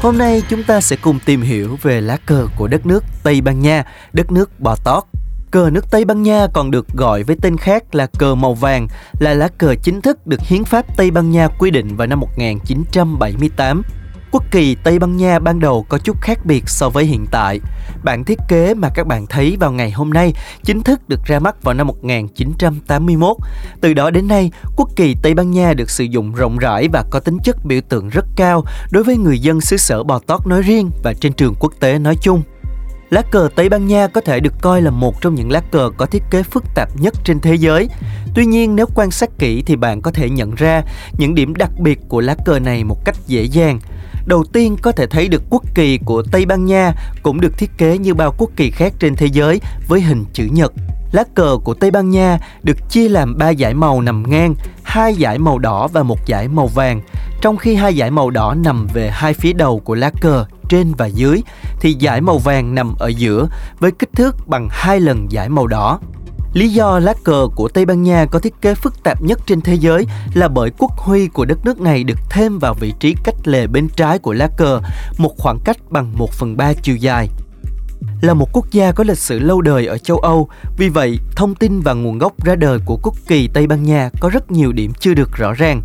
Hôm nay chúng ta sẽ cùng tìm hiểu về lá cờ của đất nước Tây Ban Nha, đất nước Bò Tót. Cờ nước Tây Ban Nha còn được gọi với tên khác là cờ màu vàng, là lá cờ chính thức được Hiến pháp Tây Ban Nha quy định vào năm 1978 Quốc kỳ Tây Ban Nha ban đầu có chút khác biệt so với hiện tại. Bản thiết kế mà các bạn thấy vào ngày hôm nay chính thức được ra mắt vào năm 1981. Từ đó đến nay, quốc kỳ Tây Ban Nha được sử dụng rộng rãi và có tính chất biểu tượng rất cao đối với người dân xứ sở Bò Tót nói riêng và trên trường quốc tế nói chung. Lá cờ Tây Ban Nha có thể được coi là một trong những lá cờ có thiết kế phức tạp nhất trên thế giới. Tuy nhiên nếu quan sát kỹ thì bạn có thể nhận ra những điểm đặc biệt của lá cờ này một cách dễ dàng. Đầu tiên có thể thấy được quốc kỳ của Tây Ban Nha cũng được thiết kế như bao quốc kỳ khác trên thế giới với hình chữ nhật. Lá cờ của Tây Ban Nha được chia làm ba dải màu nằm ngang, hai dải màu đỏ và một dải màu vàng. Trong khi hai dải màu đỏ nằm về hai phía đầu của lá cờ trên và dưới thì dải màu vàng nằm ở giữa với kích thước bằng hai lần dải màu đỏ. Lý do lá cờ của Tây Ban Nha có thiết kế phức tạp nhất trên thế giới là bởi quốc huy của đất nước này được thêm vào vị trí cách lề bên trái của lá cờ, một khoảng cách bằng 1 phần 3 chiều dài. Là một quốc gia có lịch sử lâu đời ở châu Âu, vì vậy thông tin và nguồn gốc ra đời của quốc kỳ Tây Ban Nha có rất nhiều điểm chưa được rõ ràng.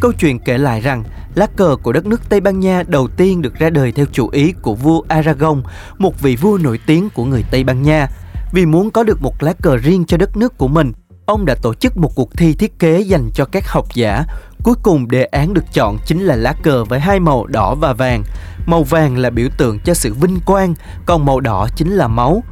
Câu chuyện kể lại rằng lá cờ của đất nước Tây Ban Nha đầu tiên được ra đời theo chủ ý của vua Aragon, một vị vua nổi tiếng của người Tây Ban Nha. Vì muốn có được một lá cờ riêng cho đất nước của mình, ông đã tổ chức một cuộc thi thiết kế dành cho các học giả. Cuối cùng đề án được chọn chính là lá cờ với hai màu đỏ và vàng. Màu vàng là biểu tượng cho sự vinh quang, còn màu đỏ chính là máu.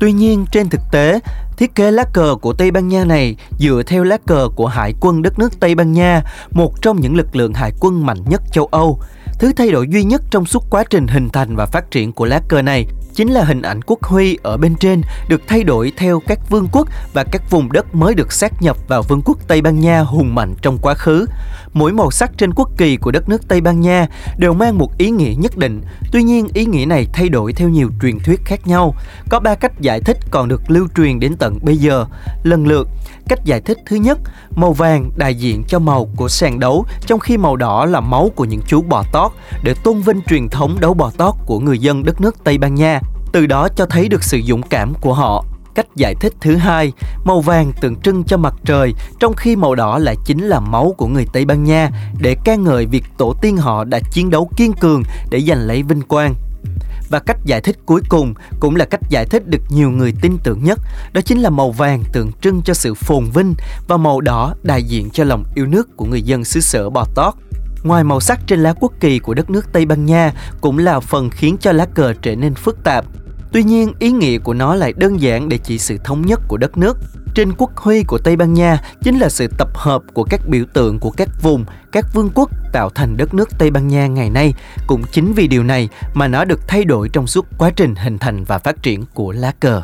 Tuy nhiên trên thực tế, thiết kế lá cờ của Tây Ban Nha này dựa theo lá cờ của Hải quân đất nước Tây Ban Nha, một trong những lực lượng hải quân mạnh nhất châu Âu. Thứ thay đổi duy nhất trong suốt quá trình hình thành và phát triển của lá cờ này chính là hình ảnh quốc huy ở bên trên được thay đổi theo các vương quốc và các vùng đất mới được xác nhập vào vương quốc Tây Ban Nha hùng mạnh trong quá khứ. Mỗi màu sắc trên quốc kỳ của đất nước Tây Ban Nha đều mang một ý nghĩa nhất định. Tuy nhiên, ý nghĩa này thay đổi theo nhiều truyền thuyết khác nhau. Có ba cách giải thích còn được lưu truyền đến tận bây giờ. Lần lượt, cách giải thích thứ nhất, màu vàng đại diện cho màu của sàn đấu, trong khi màu đỏ là máu của những chú bò tót để tôn vinh truyền thống đấu bò tót của người dân đất nước Tây Ban Nha từ đó cho thấy được sự dũng cảm của họ. Cách giải thích thứ hai, màu vàng tượng trưng cho mặt trời, trong khi màu đỏ lại chính là máu của người Tây Ban Nha để ca ngợi việc tổ tiên họ đã chiến đấu kiên cường để giành lấy vinh quang. Và cách giải thích cuối cùng cũng là cách giải thích được nhiều người tin tưởng nhất, đó chính là màu vàng tượng trưng cho sự phồn vinh và màu đỏ đại diện cho lòng yêu nước của người dân xứ sở Bò Tót. Ngoài màu sắc trên lá quốc kỳ của đất nước Tây Ban Nha cũng là phần khiến cho lá cờ trở nên phức tạp. Tuy nhiên, ý nghĩa của nó lại đơn giản để chỉ sự thống nhất của đất nước. Trên quốc huy của Tây Ban Nha chính là sự tập hợp của các biểu tượng của các vùng, các vương quốc tạo thành đất nước Tây Ban Nha ngày nay. Cũng chính vì điều này mà nó được thay đổi trong suốt quá trình hình thành và phát triển của lá cờ.